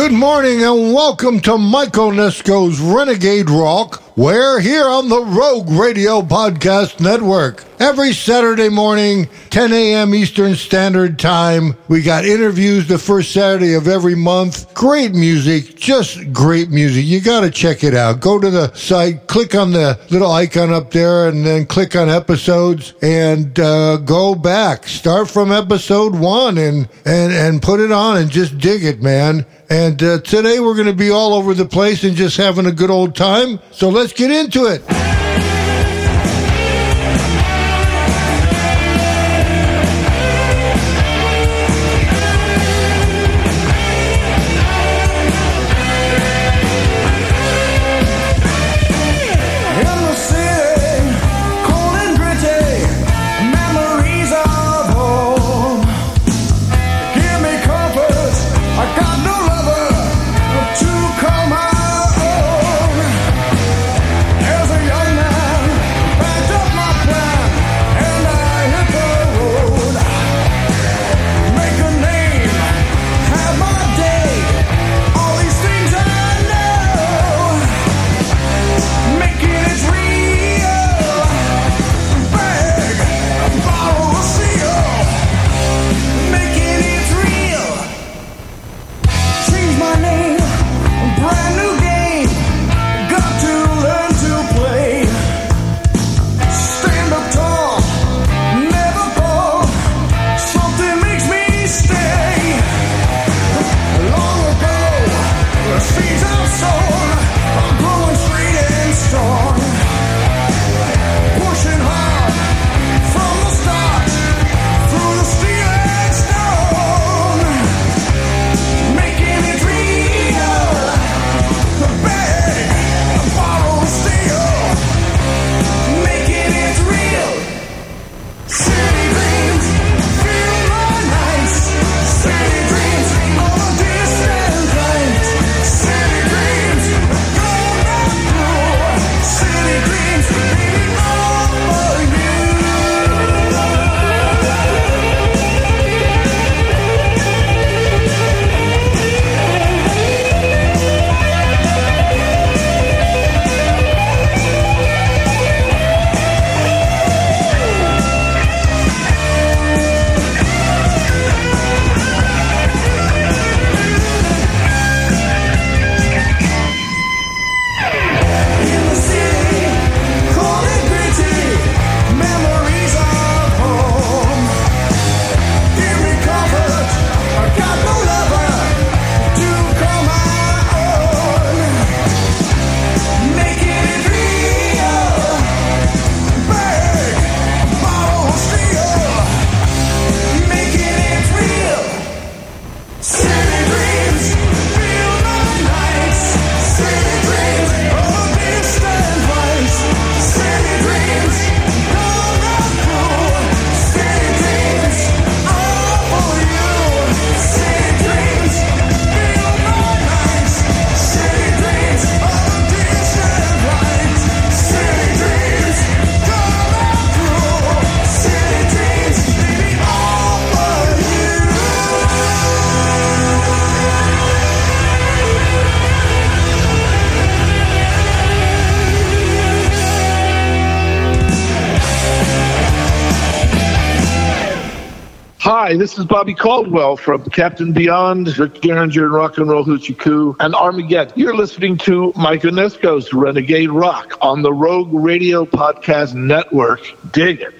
Good morning and welcome to Mike Onesko's Renegade Rock. We're here on the Rogue Radio Podcast Network. Every Saturday morning, 10 a.m. Eastern Standard Time, we got interviews the first Saturday of every month. Great music, just great music. You got to check it out. Go to the site, click on the little icon up there, and then click on episodes and uh, go back. Start from episode one and, and, and put it on and just dig it, man. And uh, today we're going to be all over the place and just having a good old time. So let's get into it. Hi, this is Bobby Caldwell from Captain Beyond, Rick Derringer and Rock and Roll Hoochie Coo, and Armageddon. You're listening to Mike Onesko's Renegade Rock on the Rogue Radio Podcast Network. Dig it.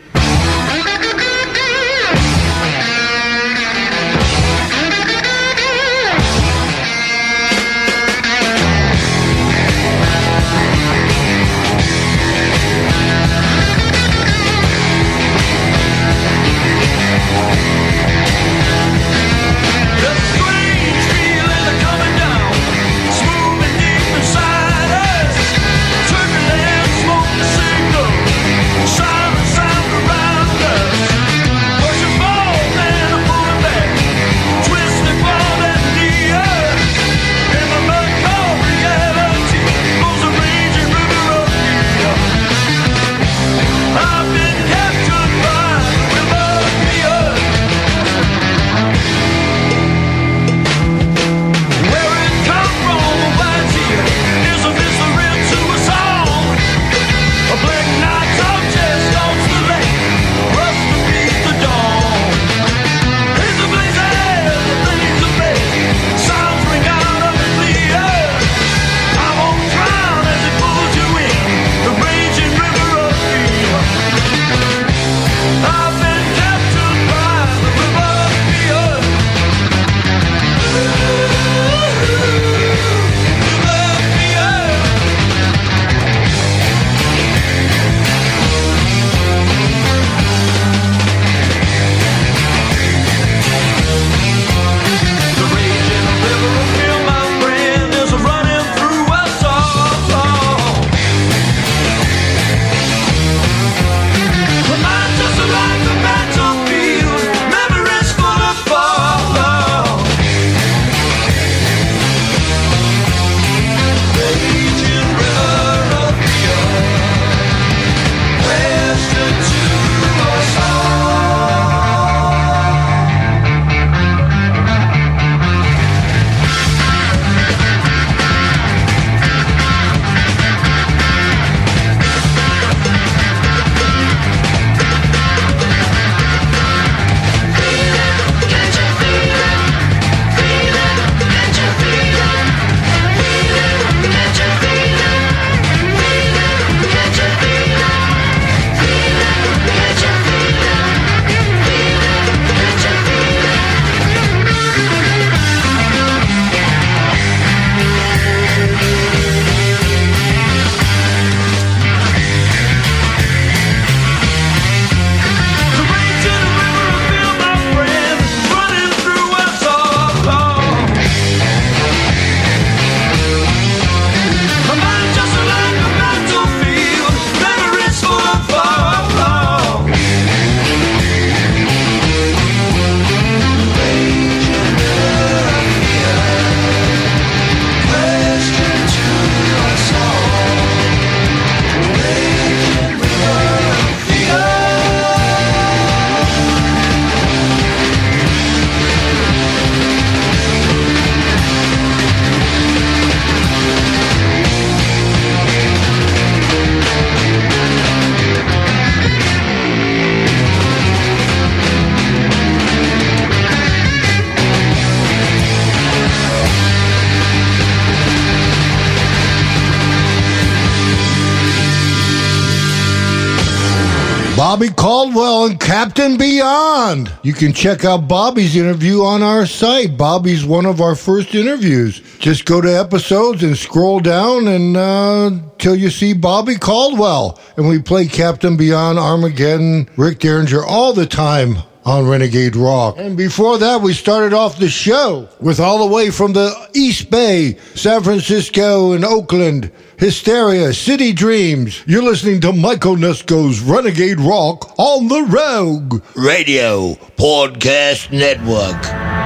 Bobby Caldwell and Captain Beyond. You can check out Bobby's interview on our site. Bobby's one of our first interviews. Just go to episodes and scroll down and uh, you see Bobby Caldwell. And we play Captain Beyond, Armageddon, Rick Derringer all the time on Renegade Rock. And before that, we started off the show with all the way from the East Bay, San Francisco, and Oakland. Hysteria, City Dreams. You're listening to Mike Onesko's Renegade Rock on the Rogue Radio Podcast Network.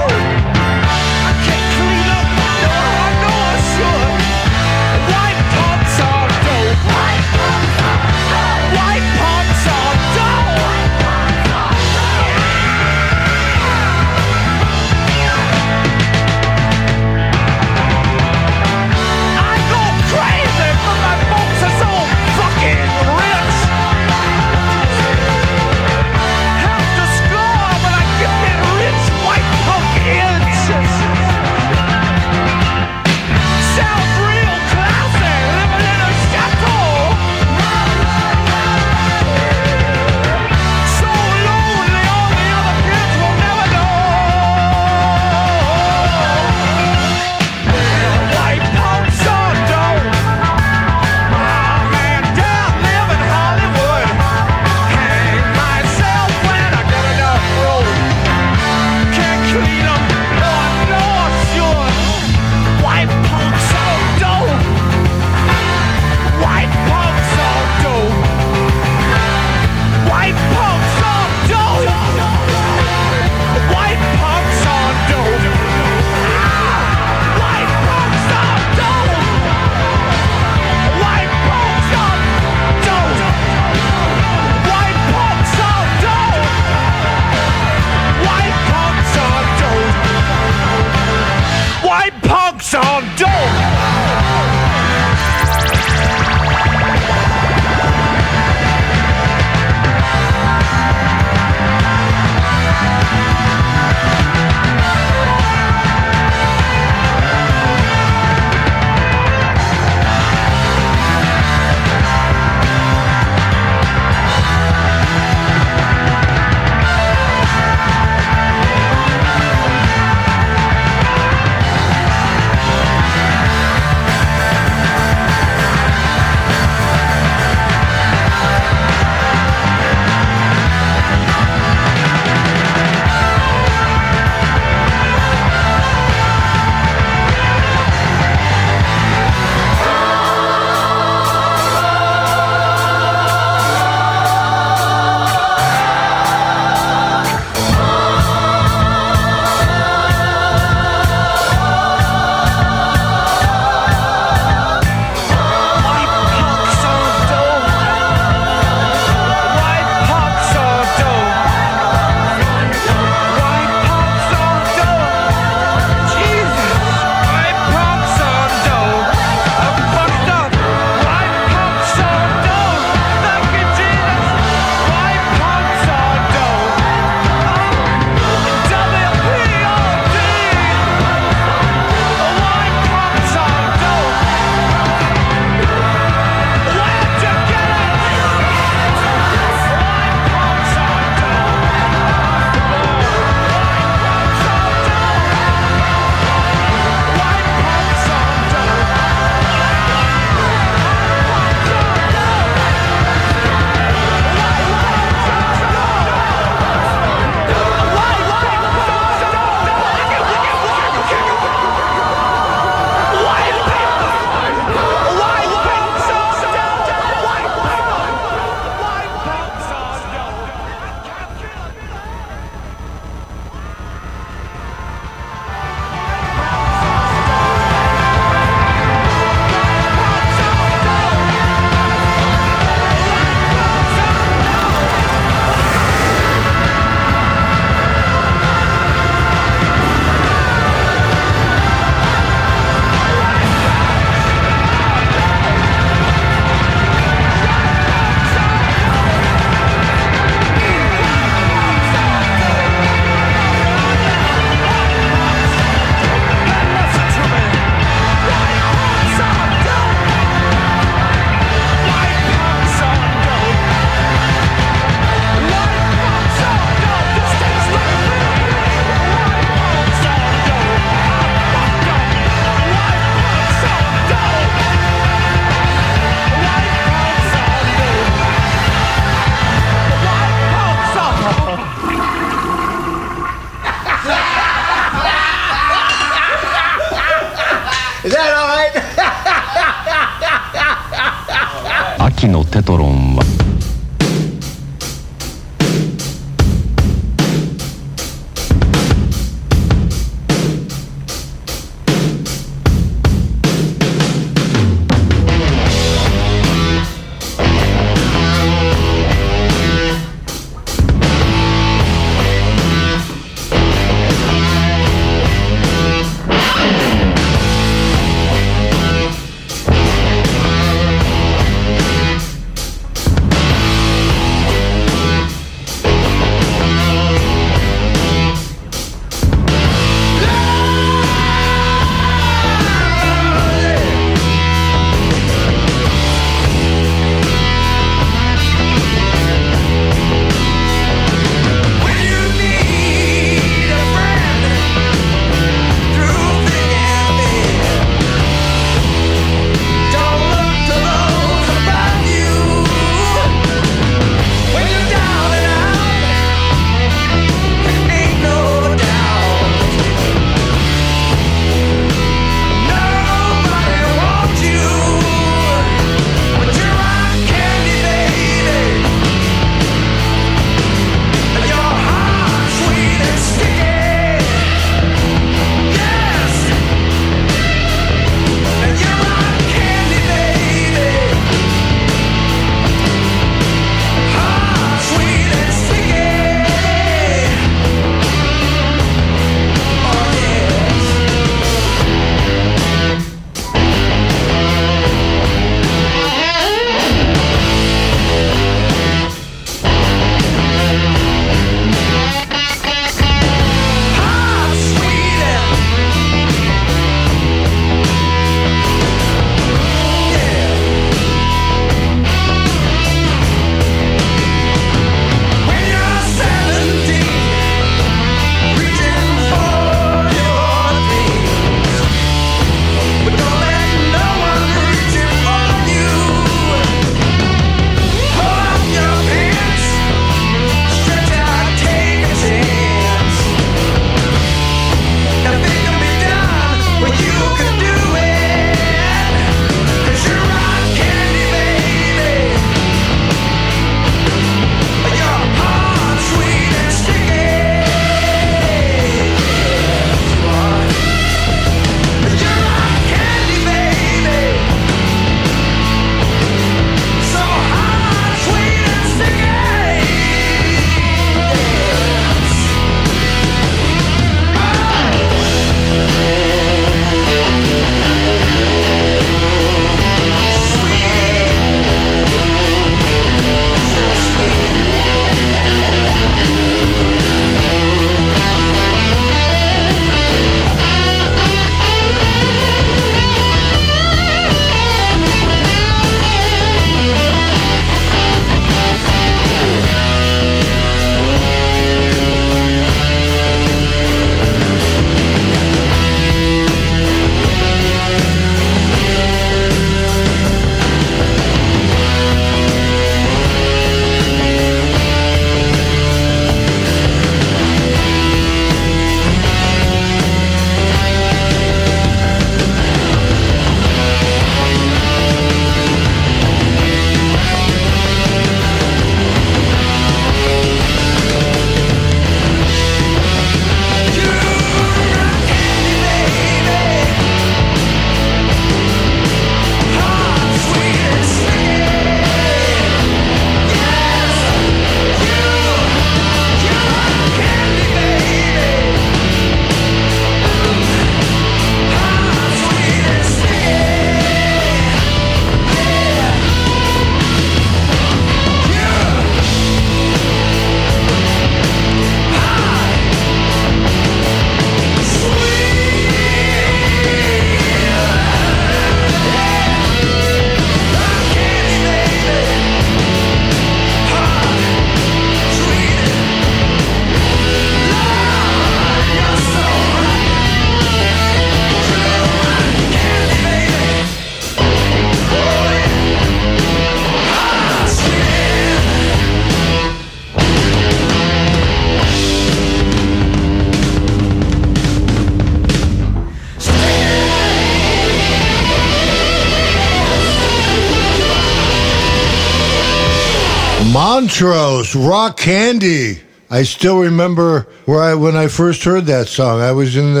Montrose, Rock Candy. I still remember where I when I first heard that song. I was in the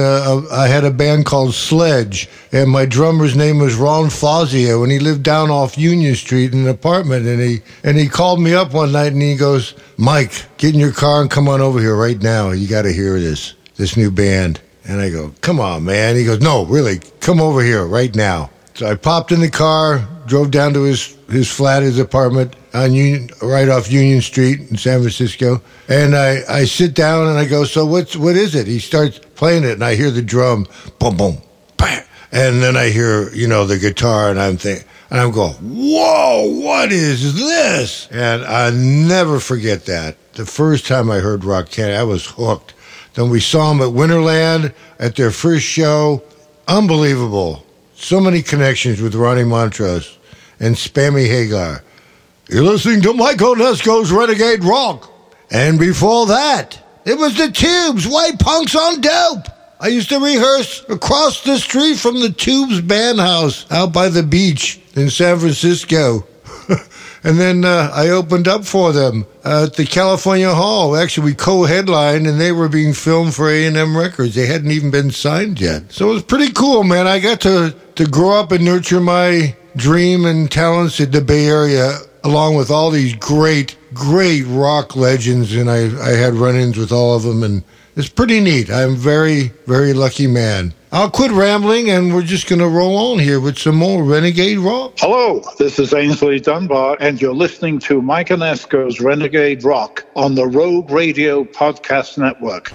uh, I had a band called Sledge, and my drummer's name was Ron Fazio, and he lived down off Union Street in an apartment. And he and he called me up one night, and he goes, "Mike, get in your car and come on over here right now. You got to hear this this new band." And I go, "Come on, man." He goes, "No, really, come over here right now." So I popped in the car, drove down to his his flat, his apartment on Union, right off Union Street in San Francisco. And I, I sit down and I go, so what's what is it? He starts playing it, and I hear the drum, boom, boom, bam, and then I hear you know the guitar, and I'm thinking. And I'm going, whoa, what is this? And I never forget that. The first time I heard Rock Candy, I was hooked. Then we saw them at Winterland at their first show. Unbelievable. So many connections with Ronnie Montrose and Sammy Hagar. You're listening to Mike Onesko's Renegade Rock. And before that, it was the Tubes, White Punks on Dope. I used to rehearse across the street from the Tubes band house out by the beach in San Francisco. and then uh, I opened up for them at the California Hall. Actually, we co-headlined, and they were being filmed for A&M Records. They hadn't even been signed yet, so it was pretty cool, man. I got to to grow up and nurture my dream and talents in the Bay Area, along with all these great, great rock legends, and I I had run-ins with all of them, and it's pretty neat. I'm very, very lucky man. I'll quit rambling, and we're just going to roll on here with some more Renegade Rock. Hello, this is Aynsley Dunbar, and you're listening to Mike Onesko's Renegade Rock on the Rogue Radio Podcast Network.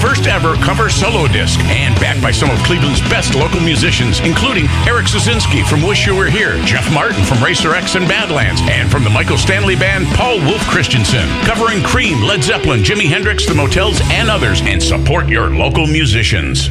First ever cover solo disc and backed by some of Cleveland's best local musicians, including Eric Zazinski from Wish You Were Here, Jeff Martin from Racer X and Badlands, and from the Michael Stanley Band, Paul Wolf Christensen, covering Cream, Led Zeppelin, Jimi Hendrix, The Motels, and others, and support your local musicians.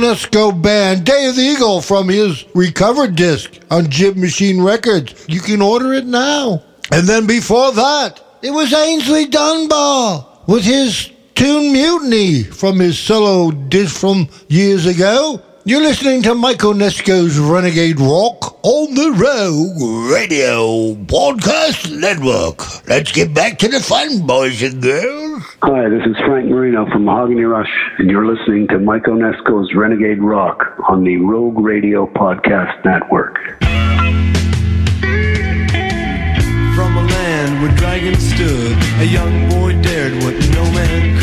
Mike Onesko Band, Day of the Eagle from his recovered disc on Jib Machine Records. You can order it now. And then before that, it was Aynsley Dunbar with his tune Mutiny from his solo disc from years ago. You're listening to Michael Onesko's Renegade Rock on the Rogue Radio Podcast Network. Let's get back to the fun, boys and girls. Hi, this is Frank Marino from Mahogany Rush, and you're listening to Michael Onesko's Renegade Rock on the Rogue Radio Podcast Network. From a land where dragons stood, a young boy dared what no man could.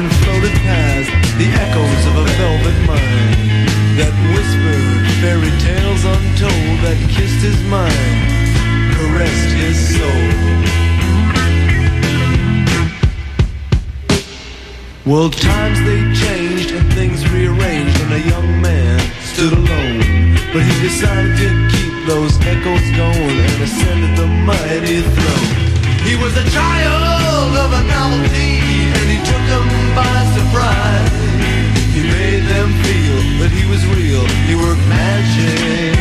Laughed floated past the echoes of a velvet mind that whispered fairy tales untold that kissed his mind, caressed his soul. Well, times they changed and things rearranged, and a young man stood alone. But he decided to keep those echoes going and ascended the mighty throne. He was a child of a novelty, and he took them by surprise. He made them feel that he was real. He worked magic,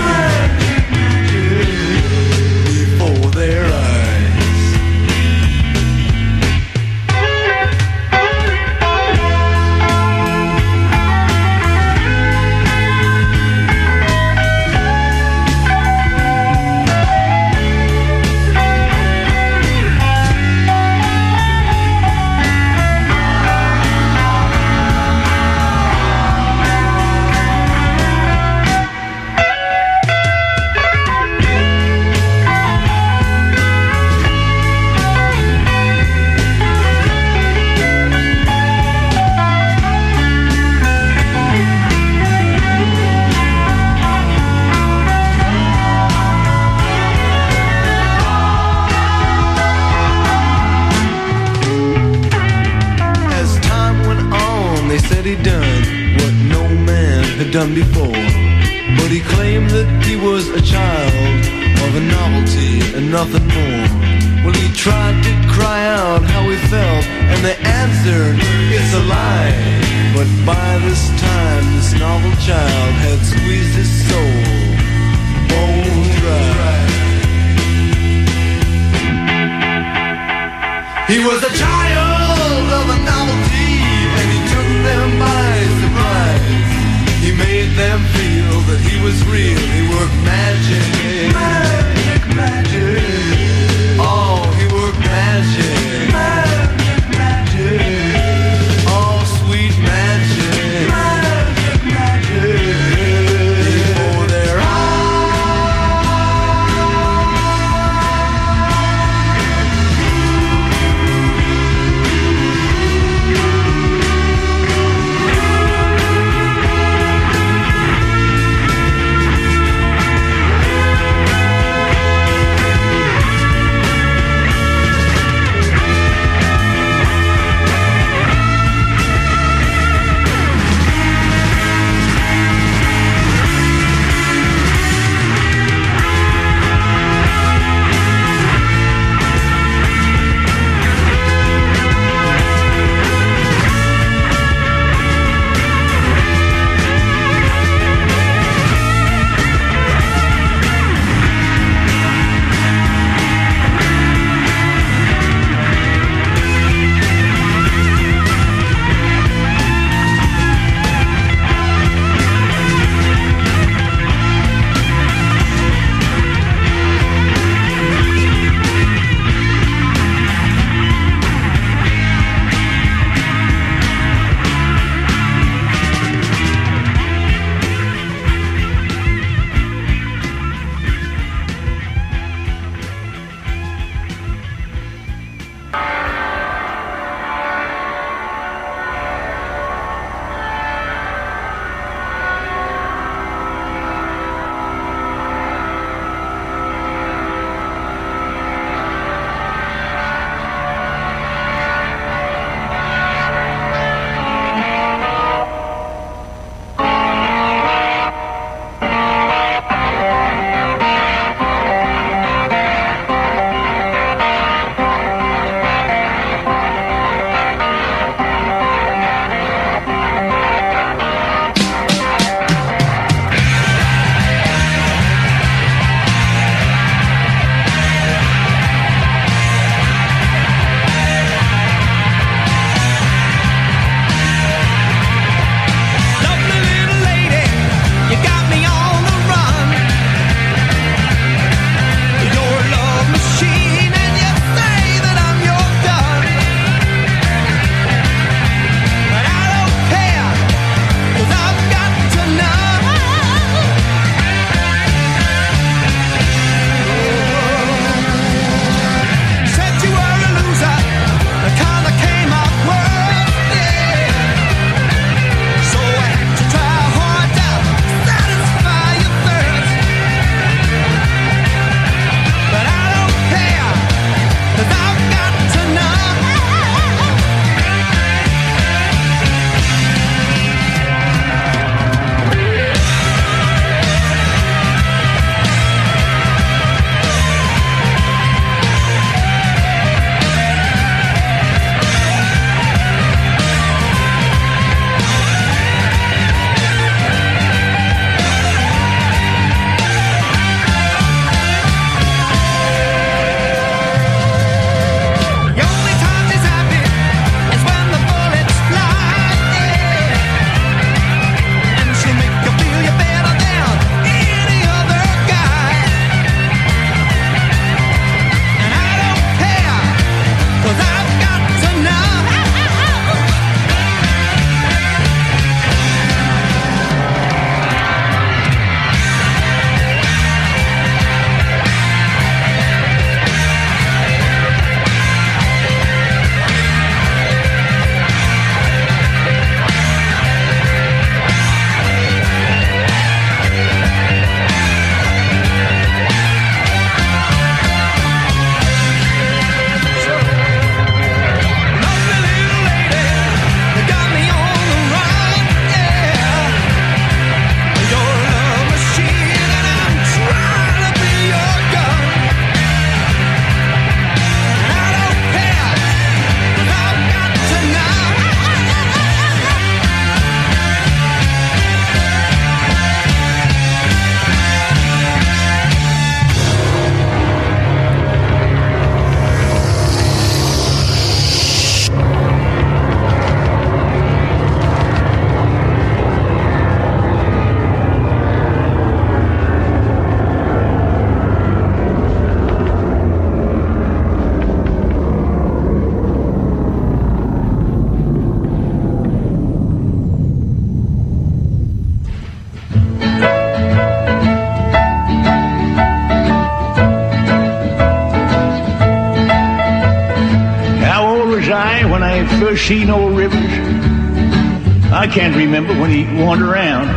I can't remember when he wandered around.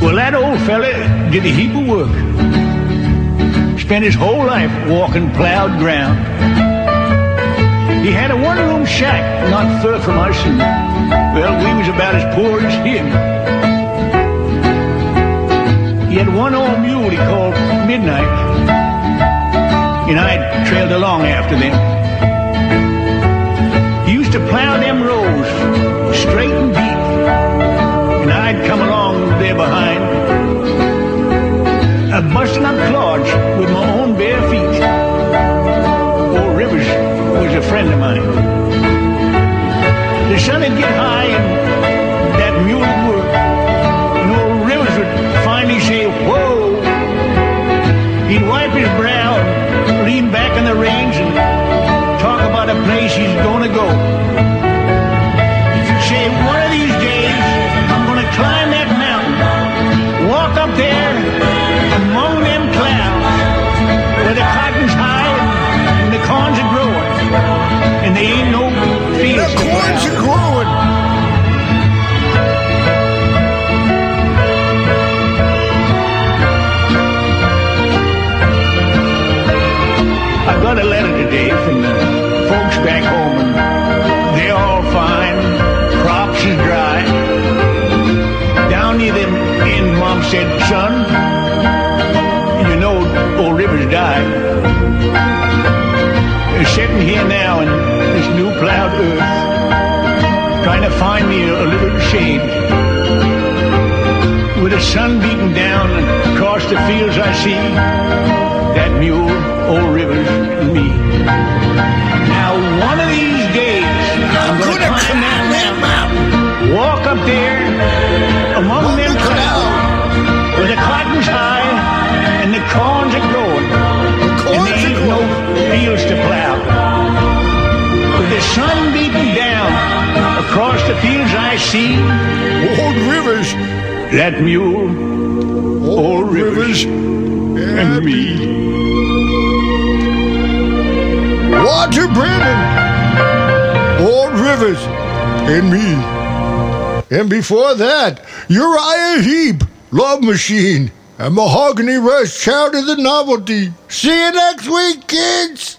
Well, that old fella did a heap of work. Spent his whole life walking plowed ground. He had a one-room shack not far from us, and well, we was about as poor as him. He had one old mule he called Midnight, and I trailed along after them. He used to plow them rows straight and deep, and I'd come along there behind, uh, busting up clods with my own bare feet. Old Rivers was a friend of mine. The sun would get high said, son, you know old Rivers died. They're sitting here now in this new plowed earth, trying to find me a, a little shade. With the sun beating down across the fields I see that mule, old Rivers, and me. Now, one of these days, I'm gonna Gonna climb that mountain, walk up there Among them to plow. With the sun beating down across the fields I see, Old Rivers. that mule, Old Rivers and me. Walter Brennan. Old Rivers. And me. And before that, Uriah Heep, Love Machine, and Mahogany Rush, Child of the Novelty. See you next week, kids.